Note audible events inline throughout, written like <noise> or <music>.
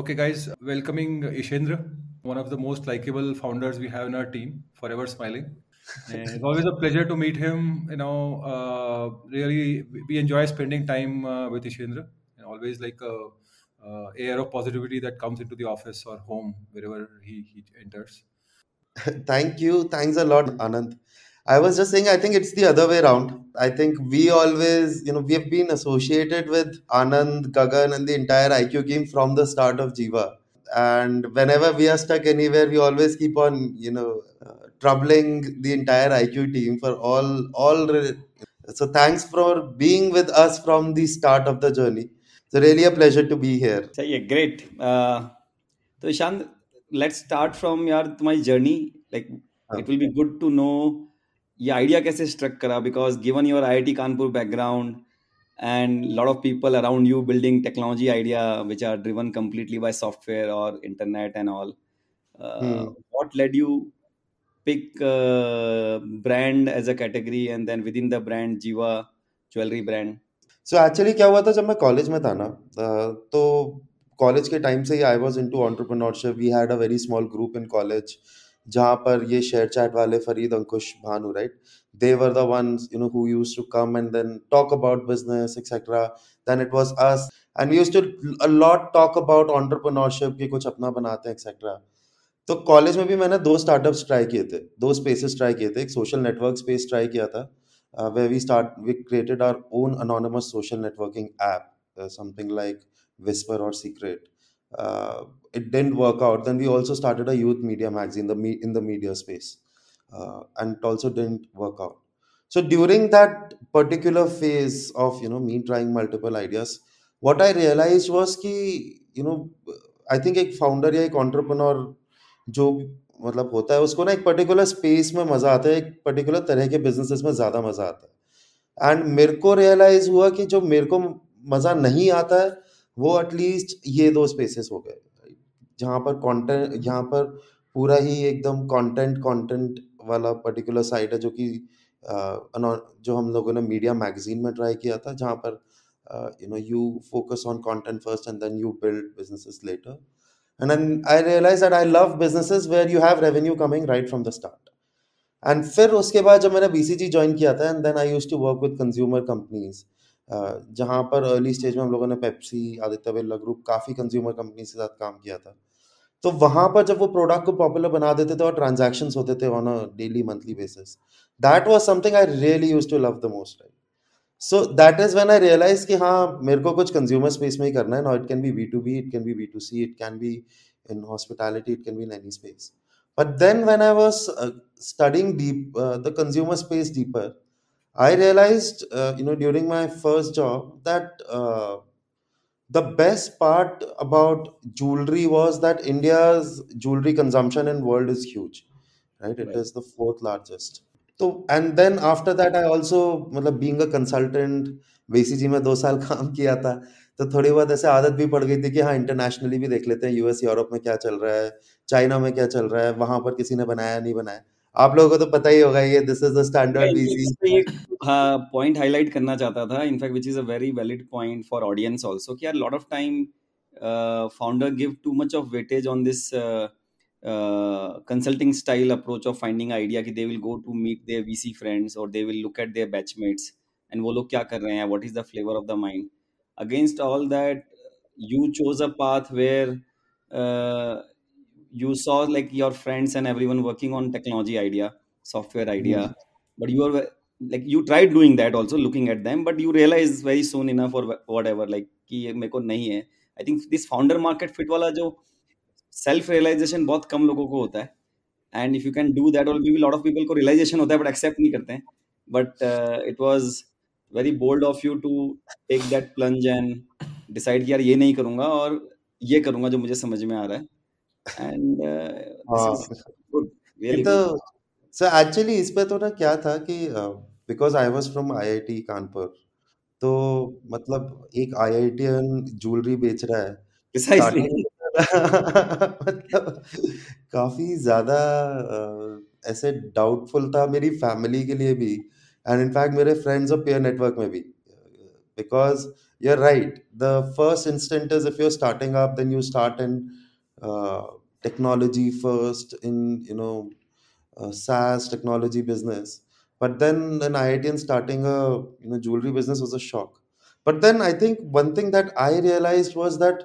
Okay, guys, welcoming Ishendra, one of the most likable founders we have in our team, forever smiling. <laughs> It's always a pleasure to meet him. You know, uh, really, we enjoy spending time uh, with Ishendra, and always like a, uh, air of positivity that comes into the office or home wherever he, he enters. <laughs> Thank you. Thanks a lot, Anand. I was just saying, I think it's the other way around. I think we always, you know, we have been associated with Anand, Gagan, and the entire IQ game from the start of Jiva. And whenever we are stuck anywhere, we always keep on, you know, uh, troubling the entire IQ team for all, all. Re- so thanks for being with us from the start of the journey. It's really a pleasure to be here. So, yeah, great. Uh, so, Ishan, let's start from your my journey. Like, okay. it will be good to know ये idea कैसे struck करा? Because given your I I Kanpur background and lot of people around you building technology idea which are driven completely by software or internet and all what let you pick brand as a category and then within the brand Giva jewellery brand so actually क्या हुआ था जब मैं college में था ना uh, तो college के टाइम से ही I was into entrepreneurship we had a very small group in college जहाँ पर ये शेयर चैट वाले Farid, Ankush, Bhanu right they were once no use to come and then talk about business etcetera then it was us and use to a lot talk about entrepreneurship के कुछ अपना बनाते हैं etcetera तो college में भी मैंने दो स्टार्टअप ट्राई किए थे, दो स्पेसेस ट्राई किए थे. एक सोशल नेटवर्क स्पेस ट्राई किया था way we start we created our own anonymous social networking app something like whisper or secret uh, it didn't work out then we also started a youth media magazine the me in the media space uh, and it also didn't work out so during that particular phase of you know me trying multiple ideas what i realized was कि you know i think एक founder या एक entrepreneur जो मतलब होता है उसको ना एक पर्टिकुलर स्पेस में मज़ा आता है एक पर्टिकुलर तरह के बिजनेसेस में ज़्यादा मज़ा आता है एंड मेरे को रियलाइज़ हुआ कि जो मेरे को मज़ा नहीं आता है वो एटलीस्ट ये दो स्पेसेस हो गए जहाँ पर कंटेंट यहाँ पर पूरा ही एकदम कंटेंट कंटेंट वाला पर्टिकुलर साइट है जो कि जो हम लोगों ने मीडिया मैगजीन में ट्राई किया था, जहाँ पर you know you focus on content first and then you build businesses later. And then I realized that I love businesses where you have revenue coming right from the start. And फिर उसके बाद जब मैंने B C जी join किया था and then I use to work with consumer companies जहाँ पर early stage में हम लोगों ने पेप्सी आदित्य बिरला ग्रुप काफ़ी कंज्यूमर कंपनी के साथ काम किया था। तो वहाँ पर जब वो प्रोडक्ट को पॉपुलर बना देते थे और ट्रांजैक्शंस होते थे on a daily monthly basis that was something I really use to love the most right so that is when I realise कि हाँ मेरे को कुछ कंज्यूमर स्पेस में ही करना है। ना it can be V to B it can be V to C it can be in hospitality it can be in any space but then was uh, studying deep uh, the consumer space deeper i realized uh, you know during my first job that uh, the best part about jewelry was that india's jewelry consumption in world is huge right it right is the fourth largest so and then after that i also मतलब being a consultant BCG में दो साल काम किया था तो थोड़ी बहुत ऐसे आदत भी पड़ गई थी कि हाँ इंटरनेशनली भी देख लेते हैं यूएस यूरोप में क्या चल रहा है चाइना में क्या चल रहा है वहाँ पर किसी ने बनाया नहीं बनाया आप लोगों को तो पता ही होगा ये this is the standard VC एक पॉइंट हाईलाइट करना चाहता था in fact which is a very valid point for audience also कि यार lot of time founder give too much of weightage on this consulting style approach of finding idea कि they will go to meet their VC friends और they will look at their batchmates and वो लोग क्या कर रहे हैं what is the flavour of the mind against all that you chose a path where you saw like your friends and everyone working on technology idea software idea mm-hmm. but you are like you tried doing that also looking at them but you realize very soon enough or whatever like कि ये मेरे को नहीं है I think this founder market fit वाला जो self realisation बहुत कम लोगों को होता है and if you can do that और लॉट ऑफ़ पीपल को रियलाइजेशन होता है बट एक्सेप्ट नहीं करते हैं but it was very bold of you to take that plunge and decide कि यार ये नहीं करूँगा और ये करूँगा जो मुझे समझ में आ रहा है एंड दिस हाँ इज़ गुड ये रियली तो गुड सर एक्चुअली इस पे तो ना क्या था कि because I was from IIT Kanpur तो मतलब एक आईआईटीएन ज्वेलरी बेच रहा है प्रिसाइसली स्टार्टिंग <laughs> मतलब काफ़ी ज़्यादा अ, ऐसे डाउटफुल था मेरी फैमिली के लिए भी एंड इनफैक्ट मेरे फ्रेंड्स और पेयर नेटवर्क में भी because you're right The first instant is if you're starting up, then you start in uh, technology first, in you know uh, SaaS technology business. But then an IITian starting a you know jewelry business was a shock. But then I think one thing that I realized was that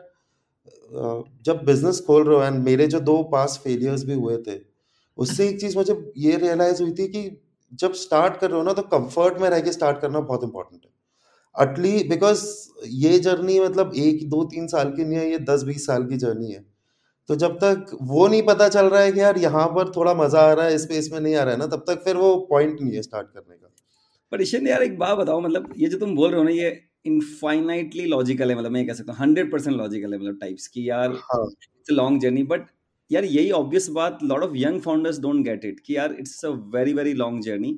uh, जब business खोल रहे हो and मेरे जो दो पास failures भी हुए थे उससे एक चीज़ मुझे ये रियलाइज़ हुई थी कि जब स्टार्ट कर रहे हो ना तो कंफर्ट में रह के स्टार्ट करना बहुत इंपॉर्टेंट है अटली बिकॉज़ ये जर्नी मतलब एक दो तीन साल की नहीं है ये दस बीस साल की जर्नी है तो जब तक वो नहीं पता चल रहा है कि यार यहाँ पर थोड़ा मज़ा आ रहा है इस पे इसमें नहीं आ रहा है ना तब तक फिर वो पॉइंट नहीं है स्टार्ट करने का। पर ईशन यार एक बात बताओ मतलब ये जो तुम बोल रहे हो ना ये इनफाइनाइटली लॉजिकल है मतलब मैं कह सकता हूँ हंड्रेड परसेंट लॉजिकल है मतलब टाइप्स की यार इट्स लॉन्ग जर्नी बट यार यही ऑब्वियस बात lot of young founders don't get it कि यार it's a very very long journey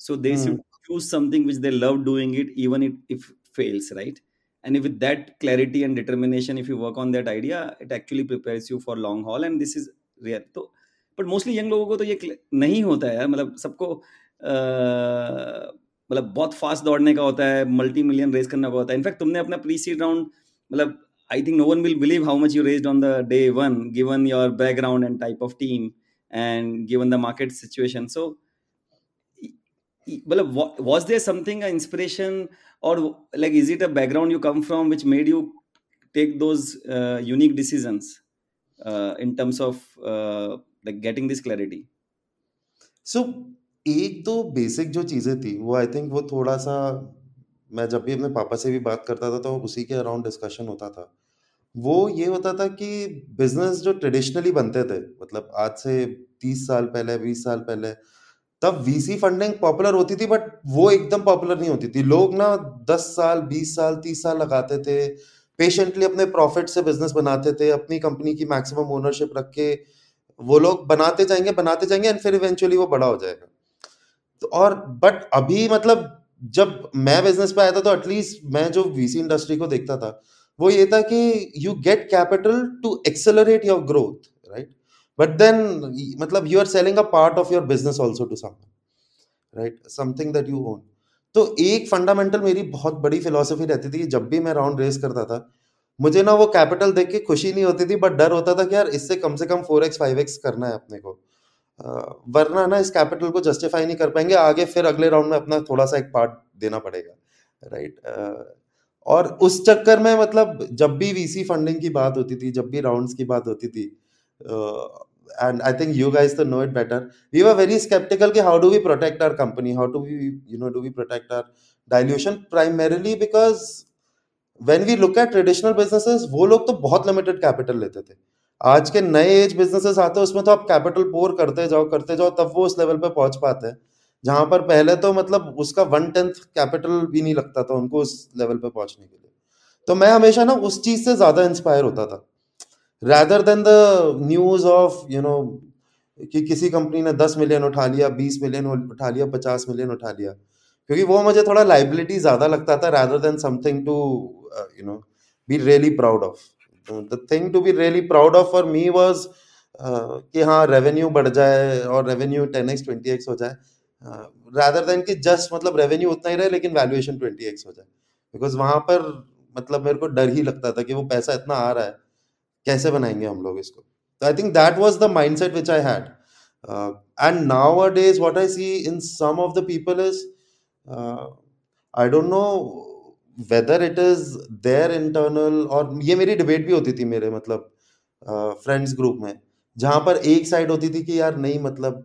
so they should choose something which they love doing it even it if fails right and with that clarity and determination, if you work on that idea, it actually prepares you for long haul and this is real तो but mostly young लोगों को तो ये नहीं होता है यार मतलब सबको मतलब बहुत फास्ट दौड़ने का होता है मल्टी मिलियन रेज करने का होता है। इनफैक्ट तुमने अपना प्री सीड राउंड मतलब I think no one will believe how much you raised on the day one given your background and type of team and given the market situation so मतलब was there something inspiration or like is it a background you come from which made you take those unique decisions in terms of like getting this clarity so एक तो basic जो चीज़ें थी, वो I think वो थोड़ा सा मैं जब भी अपने पापा से भी बात करता था तो उसी के अराउंड डिस्कशन होता था। वो ये होता था कि बिज़नेस जो ट्रेडिशनली बनते थे मतलब आज से तीस साल पहले, बीस साल पहले तब वीसी फंडिंग पॉपुलर होती थी बट वो एकदम पॉपुलर नहीं होती थी। लोग ना दस साल, बीस साल, तीस साल लगाते थे पेशेंटली अपने प्रॉफिट से बिज़नेस बनाते थे, अपनी कंपनी की मैक्सिमम ओनरशिप रख के वो लोग बनाते जाएँगे बनाते जाएँगे एंड फिर इवेंचुअली वो बड़ा हो जाएगा। तो और बट अभी मतलब जब मैं बिज़नेस पे आया था तो एटलीस्ट मैं जो वीसी इंडस्ट्री को देखता था, वो ये था कि you get capital to accelerate your growth but then मतलब you are selling a part of your business also to someone right something that you own तो एक फंडामेंटल मेरी बहुत बड़ी फिलोसफी रहती थी कि जब भी मैं राउंड रेस करता था, मुझे ना वो कैपिटल देख के खुशी नहीं होती थी बट डर होता था कि यार इससे कम से कम फोर एक्स फाइव एक्स करना है अपने को। वरना ना इस कैपिटल को जस्टिफाई नहीं कर पाएँगे, आगे फिर अगले राउंड में अपना थोड़ा सा एक पार्ट देना पड़ेगा राइट और उस चक्कर में मतलब जब भी वीसी फंडिंग की बात होती थी, जब भी राउंड्स की बात होती थी and I think you guys to know it better. We were very skeptical कि how do we protect our company? How do we, you know, do we protect our dilution? Primarily because when we look at traditional businesses, वो लोग तो बहुत limited capital लेते थे आज के नए एज बिजनेसेस आते हैं उसमें तो आप कैपिटल पोर करते जाओ करते जाओ तब वो उस लेवल पे पहुँच पाते हैं जहाँ पर पहले तो मतलब उसका वन टेंथ कैपिटल भी नहीं लगता था उनको उस लेवल पे पहुँचने के लिए तो मैं हमेशा ना उस चीज़ से ज़्यादा इंस्पायर होता था rather than the news of you know कि किसी कंपनी ने दस मिलियन उठा लिया, बीस मिलियन उठा लिया, पचास मिलियन उठा लिया। क्योंकि वो मुझे थोड़ा लाइबिलिटी ज़्यादा लगता था rather than something to you know be really proud of the thing to be really proud of for me was कि हाँ रेवेन्यू बढ़ जाए और revenue ten X twenty X हो जाए। रैदर देन कि जस्ट मतलब रेवेन्यू उतना ही रहे, लेकिन वैल्यूएशन ट्वेंटी एक्स हो जाए। बिकॉज़ वहाँ पर मतलब मेरे को डर ही लगता था कि वो पैसा इतना आ रहा है। कैसे बनाएँगे हम लोग इसको? तो I think that was the mindset which I had and nowadays what I see in some of the people is I don't know whether it is their internal और ये मेरी डिबेट भी होती थी मेरे मतलब फ्रेंड्स uh, ग्रुप में जहाँ पर एक साइड होती थी कि यार नहीं मतलब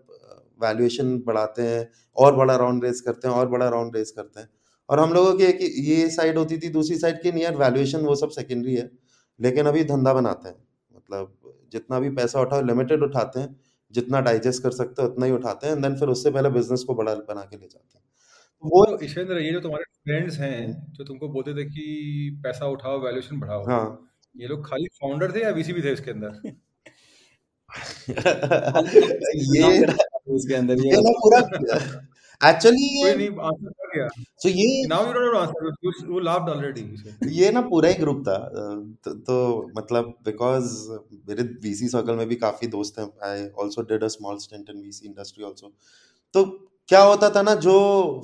वैल्यूएशन बढ़ाते हैं और बड़ा राउंड रेस करते हैं और बड़ा राउंड रेस करते हैं। और हम लोगों की ये साइड होती थी दूसरी साइड की नहीं यार वैल्यूएशन वो सब सेकेंडरी है। लेकिन अभी धंधा बनाते हैं। मतलब जितना भी पैसा उठाओ लिमिटेड उठाते हैं जितना डाइजेस्ट कर सकते हैं उतना ही उठाते हैं देन फिर उससे पहले बिज़नेस को बड़ा बना के ले जाते हैं। वो तो ईश्वेंद्र ये जो तुम्हारे फ्रेंड्स हैं जो तुमको बोलते थे कि पैसा उठाओ वैल्यूएशन बढ़ाओ हाँ। ये लोग खाली फाउंडर थे या वीसी भी थे इसके अंदर? <laughs> <laughs> ये इसके अंदर ये ना पूरा <laughs> एक्चुअली ये नहीं आंसर कर गया सो ये now you don't answer you laughed already ये ना पूरा ही ग्रुप था। तो, तो मतलब बिकॉज़ मेरे वीसी सर्कल में भी काफ़ी दोस्त हैं I also did a small stint in VC industry also तो क्या होता था ना जो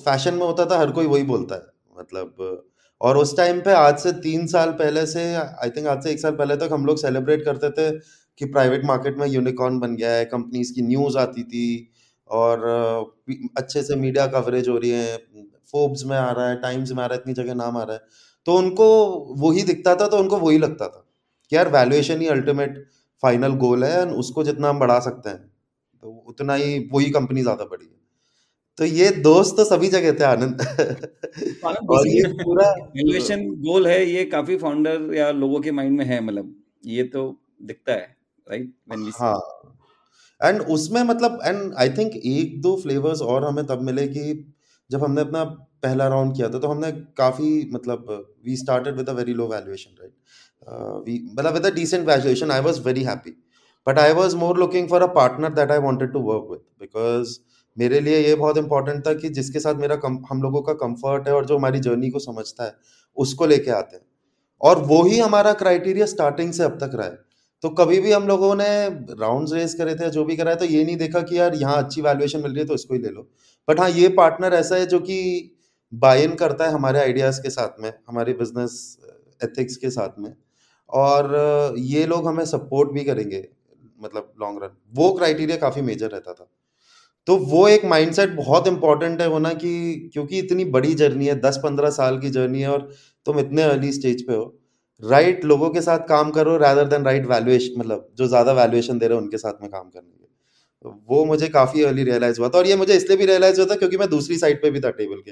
फ़ैशन में होता था हर कोई वही बोलता है मतलब और उस टाइम पे आज से तीन साल पहले से आई थिंक आज से एक साल पहले तक हम लोग सेलिब्रेट करते थे कि प्राइवेट मार्केट में यूनिकॉर्न बन गया है कंपनीज़ की न्यूज़ आती थी और अच्छे से मीडिया कवरेज हो रही है फोर्ब्स में आ रहा है टाइम्स में आ रहा है इतनी जगह नाम आ रहा है तो उनको वही दिखता था तो उनको वही लगता था कि यार वैल्यूएशन ही अल्टीमेट फाइनल गोल है और उसको जितना हम बढ़ा सकते हैं तो उतना ही वही कंपनी ज़्यादा बड़ी है। तो ये दोस्त तो सभी जगह थे आनंद। <laughs> और ये पूरा वैल्यूएशन गोल है ये काफ़ी फाउंडर या लोगों के माइंड में है मतलब ये तो दिखता है राइट व्हेन वी हाँ। एंड उसमें मतलब एंड आई थिंक एक दो फ्लेवर्स और हमें तब मिले कि जब हमने अपना पहला राउंड किया था तो हमने काफ़ी मतलब we started with a very low valuation right we मतलब with a decent valuation I was very happy but I was more looking for a partner that I wanted to work with because मेरे लिए ये बहुत important था कि जिसके साथ मेरा कम, हम लोगों का कंफर्ट है और जो हमारी जर्नी को समझता है उसको लेके आते हैं। और वो ही हमारा क्राइटेरिया स्टार्टिंग से अब तक रहा है। तो कभी भी हम लोगों ने राउंड रेस करे थे जो भी करा है तो ये नहीं देखा कि यार यहाँ अच्छी वैल्यूएशन मिल रही है तो इसको ही ले लो। बट हाँ ये पार्टनर ऐसा है जो कि बाय इन करता है हमारे आइडियाज़ के साथ में, हमारे बिज़नेस एथिक्स के साथ में। और ये लोग हमें सपोर्ट भी करेंगे मतलब लॉन्ग रन वो क्राइटेरिया काफ़ी मेजर रहता था। तो वो एक माइंडसेट बहुत इंपॉर्टेंट है होना कि, क्योंकि इतनी बड़ी जर्नी है, दस पंद्रह साल की जर्नी है और तुम इतने अर्ली स्टेज पे हो। राइट right लोगों के साथ काम करो रैदर देन राइट वैल्यूएशन मतलब जो ज़्यादा वैल्यूएशन दे रहे हैं उनके साथ में काम करने के वो मुझे काफ़ी अर्ली रियलाइज़ हुआ था और ये मुझे इसलिए भी रियलाइज़ हुआ था क्योंकि मैं दूसरी साइड पे भी था टेबल के।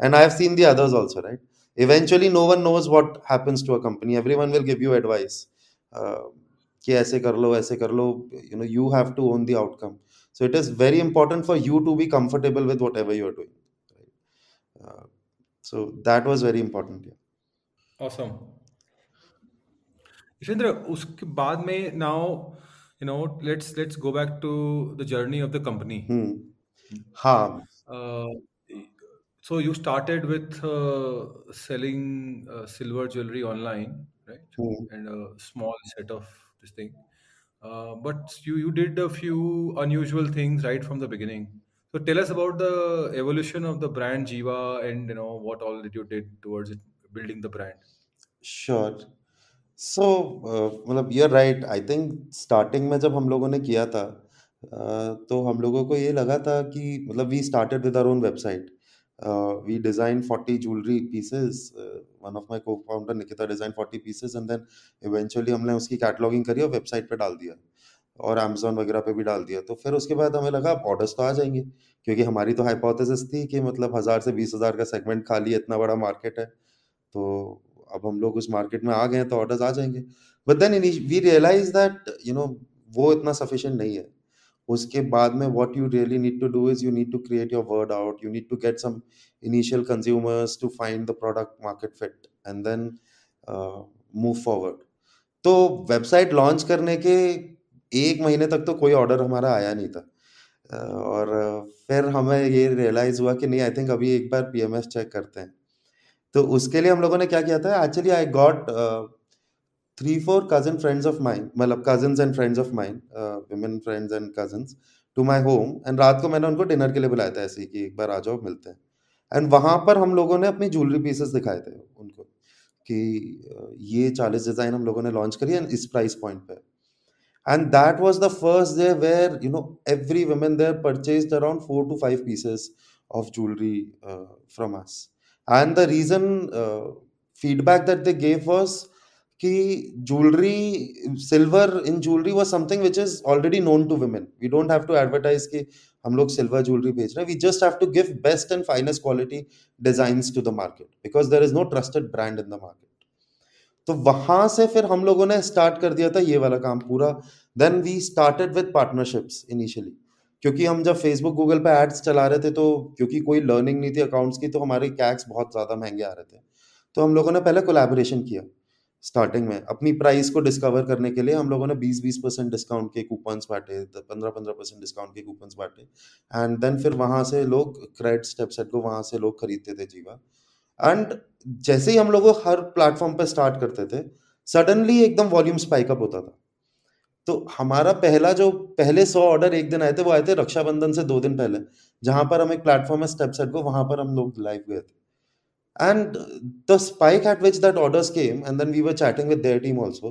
And I have seen the others also right eventually no one knows what happens to a company everyone will give you advice कि ऐसे कर लो ऐसे कर लो you know you have to own the outcome so it is very important for you to be comfortable with whatever you are doing right? uh, so that was very important yeah awesome Ishendra, उसके बाद में now you know let's let's go back to the journey of the company hmm. हाँ uh, so you started with uh, selling uh, silver jewelry online right hmm. and a small set of this thing uh, but you you did a few unusual things right from the beginning. So tell us about the evolution of the brand Jiva and you know what all that you did towards it, building the brand. Sure. So मतलब you're right I think starting में जब हम लोगों ने किया था uh, तो हम लोगों को ये लगा था कि मतलब we started with our own website we design 40 jewelry pieces. One of of cofounder Nikita design 40 pieces and then eventually हमने उसकी कैटलॉगिंग करी और वेबसाइट पे डाल दिया और अमेजोन वगैरह पे भी डाल दिया। तो फिर उसके बाद हमें लगा ऑर्डर्स तो आ जाएँगे क्योंकि हमारी तो हाइपोथेसिस थी कि मतलब हज़ार से बीस हज़ार का सेगमेंट खाली है इतना बड़ा मार्केट है। तो अब हम लोग उस मार्केट में आ गए तो ऑर्डर्स आ जाएँगे। But then we realise that you know वो इतना सफिशिएंट नहीं है। उसके बाद में what you really need to do is you need to create your word out need to get some initial consumers to find the product market fit and then uh, move forward. तो website launch करने के एक महीने तक तो कोई order हमारा आया नहीं था। और फिर हमें ये रियलाइज़ हुआ कि नहीं आई थिंक अभी एक बार पीएमएस चेक करते हैं। तो उसके लिए हम लोगों ने क्या किया था? Actually I got three four cousin friends of mine मतलब cousin and friends of mine women friends and cousin to my home and रात को मैंने उनको डिनर के लिए बुलाया था ऐसे ही कि एक बार आ जाओ, मिलते हैं। एंड वहाँ पर हम लोगों ने अपनी ज्वेलरी पीसेस दिखाए थे उनको कि ये चालीस डिज़ाइन हम लोगों ने लॉन्च करी एंड इस प्राइस पॉइंट पे। And that was the first day where you know every women there purchased around four two five pieces of jewellery from us and the reason feedback that they gave was कि jewellery silver in jewellery was something which is already known to women we don't have to advertise कि हम लोग silver jewellery बेच रहे हैं। We just have to give best and finest quality designs to the market because there is no trusted brand in the market तो वहाँ से फिर हम लोगों ने स्टार्ट कर दिया था ये वाला काम पूरा। Then we started with partnerships initially क्योंकि हम जब फेसबुक गूगल पे एड्स चला रहे थे तो क्योंकि कोई लर्निंग नहीं थी अकाउंट्स की तो हमारे कैक्स बहुत ज़्यादा महँगे आ रहे थे। तो हम लोगों ने पहले कोलैबोरेशन किया स्टार्टिंग में। अपनी प्राइस को डिस्कवर करने के लिए हम लोगों ने 20-20 परसेंट डिस्काउंट के कूपन्स बांटे 15-15 परसेंट डिस्काउंट के कूपन्स बांटे। एंड देन फिर वहाँ से लोग क्रेड स्टेप सेट को वहाँ से लोग खरीदते थे जीवा एंड जैसे ही हम लोग हर प्लेटफॉर्म पर स्टार्ट करते थे सडनली एकदम वॉल्यूम स्पाइकअप होता था। तो हमारा हम्म। पहला जो पहले सौ ऑर्डर एक दिन आए थे वो आए थे रक्षाबंधन से दो दिन पहले। जहाँ पर हम एक प्लेटफॉर्म है स्टेप सेट को वहाँ पर हम लोग लाइव गए थे। And the spike at which that orders came and we were chatting with team also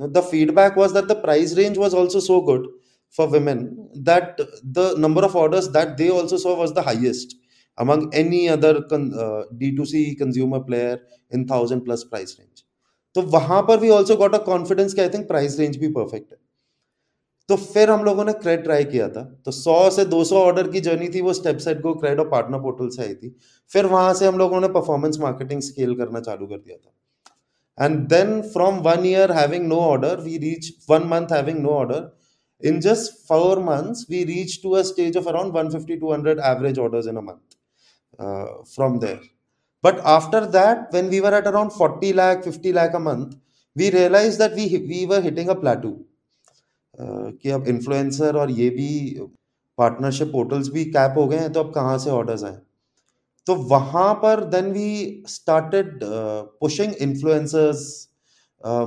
the feedback was that the price range was also so good for women that the number of orders that they also so was the highest among any other D to C consumer player in thousand plus price range तो वहाँ पर भी also got a confidence I think price range भी perfect है। तो फिर हम लोगों ने क्रेड ट्राई किया था। तो 100 से 200 ऑर्डर की जर्नी थी वो स्टेप सेट गो क्रेड और पार्टनर पोर्टल से आई थी। फिर वहाँ से हम लोगों ने परफॉर्मेंस मार्केटिंग स्केल करना चालू कर दिया था। And then from one year having no order we reach one month having no order in just four months we reached to a stage of around 150 200 average orders in a month uh, from there. but after that when we were at around 40 lakh 50 lakh a month we realized that we we were hitting a plateau uh, कि अब influencer और ये भी partnership portals भी cap हो गए हैं तो अब कहाँ से ऑर्डर्स आए तो वहां पर then we started pushing influencers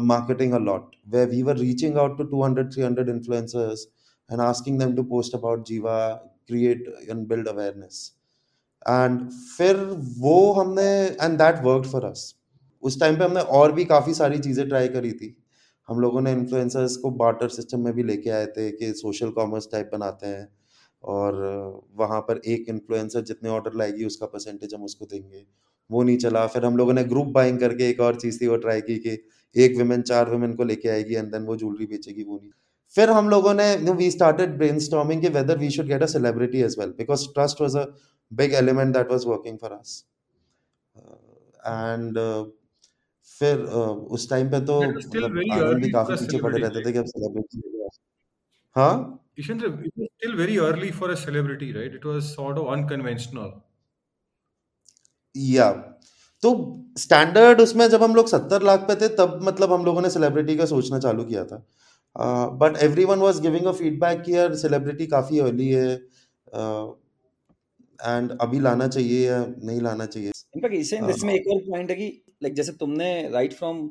marketing a lot where we were reaching out to 200 300 influencers and asking them to post about jiva create and build awareness and फिर वो हमने and that work for us उस time पे हमने और भी काफ़ी सारी चीज़ें ट्राई करी थी। हम लोगों ने इन्फ्लुएंसर्स को बार्टर सिस्टम में भी लेके आए थे कि सोशल कॉमर्स टाइप बनाते हैं। और वहाँ पर एक इन्फ्लुएंसर जितने ऑर्डर लाएगी, उसका परसेंटेज हम उसको देंगे। वो नहीं चला। फिर हम लोगों ने ग्रुप बाइंग करके एक और चीज़ थी, वो ट्राई की कि एक वुमेन चार वुमेन को लेके आएगी एंड देन वो ज्वेलरी बेचेगी, वो नहीं। फिर हम लोगों ने we started brainstorming whether we should get a celebrity as well because trust was a big element that was working for us. And फिर uh, उस टाइम पे तो मतलब आनंद भी काफ़ी पीछे पड़े रहते थे कि अब सेलिब्रिटी हाँ। Ishandra, it was still very early for a celebrity, right? It was sort of unconventional. या तो स्टैंडर्ड उसमें जब हम लोग सत्तर लाख पे थे तब मतलब हम लोगों ने सेलिब्रिटी का सोचना चालू किया था। But everyone was giving a feedback कि यार सेलिब्रिटी काफ़ी अर्ली है। Uh, एंड अभी लाना चाहिए या नहीं लाना चाहिए इनफैक्ट इसे इसमें एक और पॉइंट है कि लाइक जैसे तुमने राइट फ्रॉम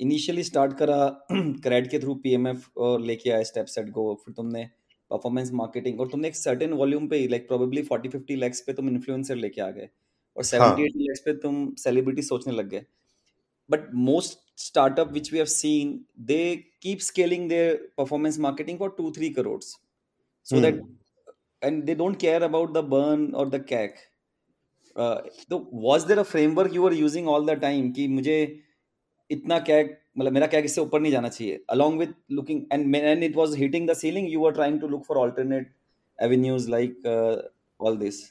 इनिशियली स्टार्ट करा क्रेड के थ्रू पीएमएफ और लेके आए स्टेप सेट गो फिर तुमने परफॉर्मेंस मार्केटिंग और तुमने एक सर्टेन वॉल्यूम पे लाइक प्रोबेबली 40 50 लैक्स पे तुम इन्फ्लुएंसर लेके आ गए और 70 हाँ. 80 लैक्स पे तुम सेलिब्रिटी सोचने लग गए but most startup which we have seen they keep scaling their performance marketing for 2 3 crores so hmm. that and they don't care about the burn or the CAC. Uh, तो was there a framework you were using all the time कि मुझे इतना कैक मतलब मेरा इससे ऊपर नहीं जाना चाहिए along with looking and when it was hitting the ceiling you were trying to look for alternate avenues like uh, all this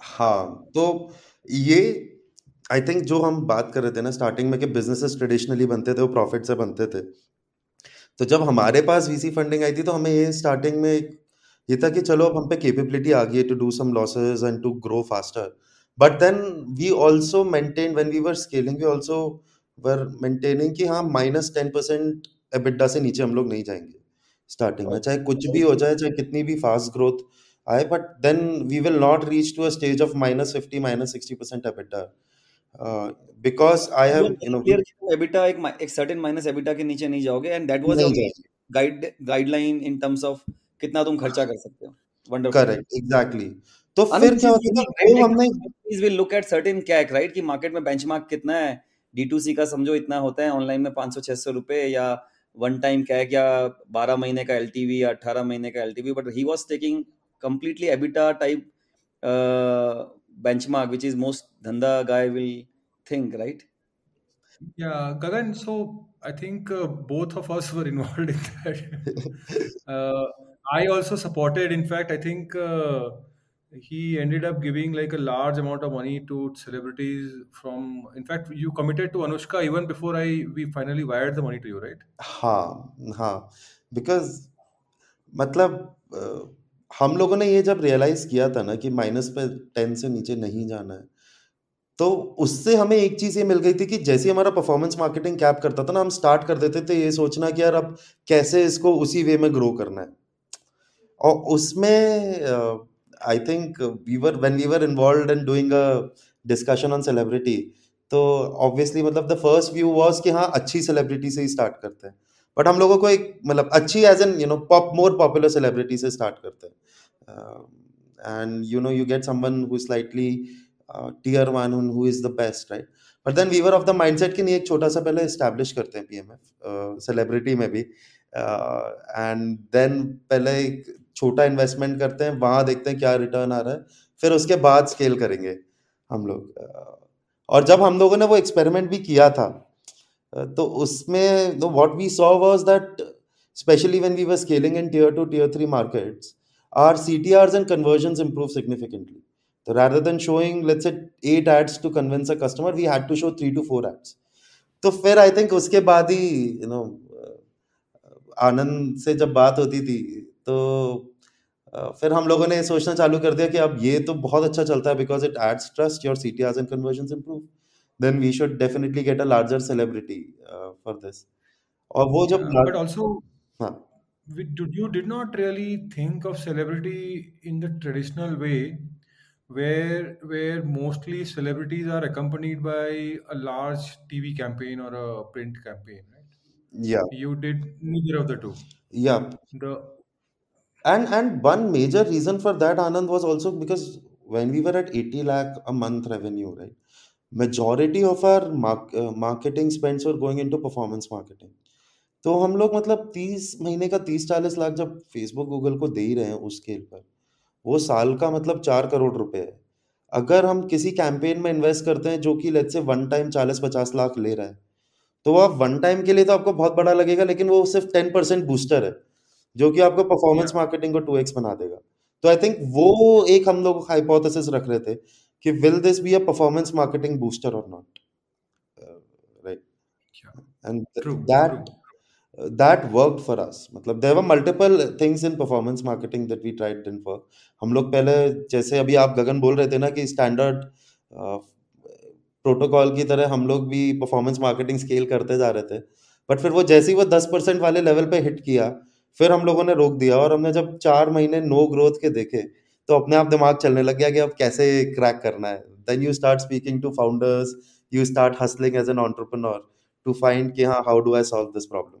हाँ तो ये आई थिंक जो हम बात कर रहे थे ना स्टार्टिंग में कि बिजनेसेस ट्रेडिशनली बनते थे वो प्रॉफिट से बनते थे तो जब हमारे पास वीसी फंडिंग आई थी तो हमें ये स्टार्टिंग में एक ये था कि चलो अब हम पे कैपेबिलिटी आ गई है to do some losses and to grow faster but then we also maintain when we were scaling we also were maintaining कि हाँ माइनस टेन परसेंट एबिटा से नीचे हम लोग नहीं जाएँगे स्टार्टिंग में चाहे कुछ भी हो जाए चाहे कितनी भी फास्ट ग्रोथ आए but then we will not reach to a stage of minus fifty minus sixty percent EBITDA because I have you know EBITDA एक एक सर्टेन माइनस एबिटा के नीचे नहीं जाओगे and that was guide guideline in terms of कितना तुम खर्चा कर सकते हो वंडरफुल करेक्ट एग्जैक्टली तो फिर क्या होता है वो हमने please will look at certain CAC right कि मार्केट में बेंचमार्क कितना है D2C का समझो इतना होता है ऑनलाइन में 500 600 रुपए या वन टाइम कैक या 12 महीने का एलटीवी या 18 महीने का LTV but he was taking completely EBITDA type uh, benchmark, which is most dhanda guy will think, right? Yeah, Gagan. So I think uh, both of us were involved in that. <laughs> uh, I also supported. In fact, I think uh, he ended up giving like a large amount of money to celebrities. From in fact, you committed to Anushka even before I we finally wired the money to you, right? हाँ हाँ because मतलब अ, हम लोगों ने ये जब realise किया था ना कि माइनस पे टेन से नीचे नहीं जाना है तो उससे हमें एक चीज़ ये मिल गई थी कि जैसे हमारा परफॉर्मेंस मार्केटिंग कैप करता था ना हम स्टार्ट कर देते थे ये सोचना कि यार अब कैसे इसको उसी वे में ग्रो करना है और उसमें I think we were when we were involved in doing a discussion on celebrity तो ऑब्वियसली मतलब द फ़र्स्ट व्यू वाज कि हाँ अच्छी सेलिब्रिटी से ही स्टार्ट करते हैं। बट हम लोगों को एक मतलब अच्छी as an you know pop more popular celebrity से स्टार्ट करते हैं। And you know you get someone who slightly tier one who is the best right but then we were of the mindset कि नहीं, एक छोटा सा पहले establish करते हैं पी पीएमएफ सेलिब्रिटी में भी। एंड देन पहले एक छोटा इन्वेस्टमेंट करते हैं, वहाँ देखते हैं क्या रिटर्न आ रहा है, फिर उसके बाद स्केल करेंगे हम लोग। और जब हम लोगों ने वो एक्सपेरिमेंट भी किया था तो उसमें तो what we saw was that specially when we were scaling in tier two tier three markets our C T Rs and conversion improve significantly तो rather than showing let's eight ads to convince a customer we had to show three to four ads तो फिर I think उसके बाद ही you know आनंद से जब बात होती थी तो फिर हम लोगों ने सोचना चालू कर दिया कि अब ये तो बहुत अच्छा चलता है because it aids trust your C T and conversion improve then we should definitely get a larger celebrity for this और वो जब बट आल्सो हाँ you did not really think of celebrity in the traditional way where where mostly celebrities are accompanied by a large TV campaign or a print campaign, right? Yeah. You did neither of the two. Yeah. The and and one major reason for that anand was also because when we were at 80 lakh a month revenue right majority of our mark, uh, marketing spends were going into performance marketing तो हम लोग मतलब 30 महीने का 30-40 लाख जब Facebook Google को दे ही रहे हैं उस स्केल पर वो साल का मतलब चार करोड़ रुपए है अगर हम किसी कैंपेन में इन्वेस्ट करते हैं जो कि लेट से वन टाइम 40-50 लाख ले रहा है तो आप वन टाइम के लिए तो आपको बहुत बड़ा लगेगा लेकिन वो सिर्फ़ टेन परसेंट बूस्टर है जो कि आपको परफॉर्मेंस मार्केटिंग को टू एक्स बना देगा। तो आई थिंक वो एक हम लोग हाइपोथेसिस रख रहे थे कि will this be a performance marketing booster और not right and that that worked for us. मतलब there were multiple things in performance marketing that we tried didn't work हम लोग पहले जैसे अभी आप गगन बोल रहे थे ना कि स्टैंडर्ड प्रोटोकॉल की तरह हम लोग भी परफॉर्मेंस मार्केटिंग स्केल करते जा रहे थे। बट फिर वो जैसे ही वो दस परसेंट वाले लेवल पे हिट किया फिर हम लोगों ने रोक दिया और हमने जब चार महीने नो ग्रोथ के देखे तो अपने आप दिमाग चलने लग गया कि अब कैसे क्रैक करना है। Then you start speaking to founders you start hustling as an entrepreneur to find कि हाँ how do I solve this problem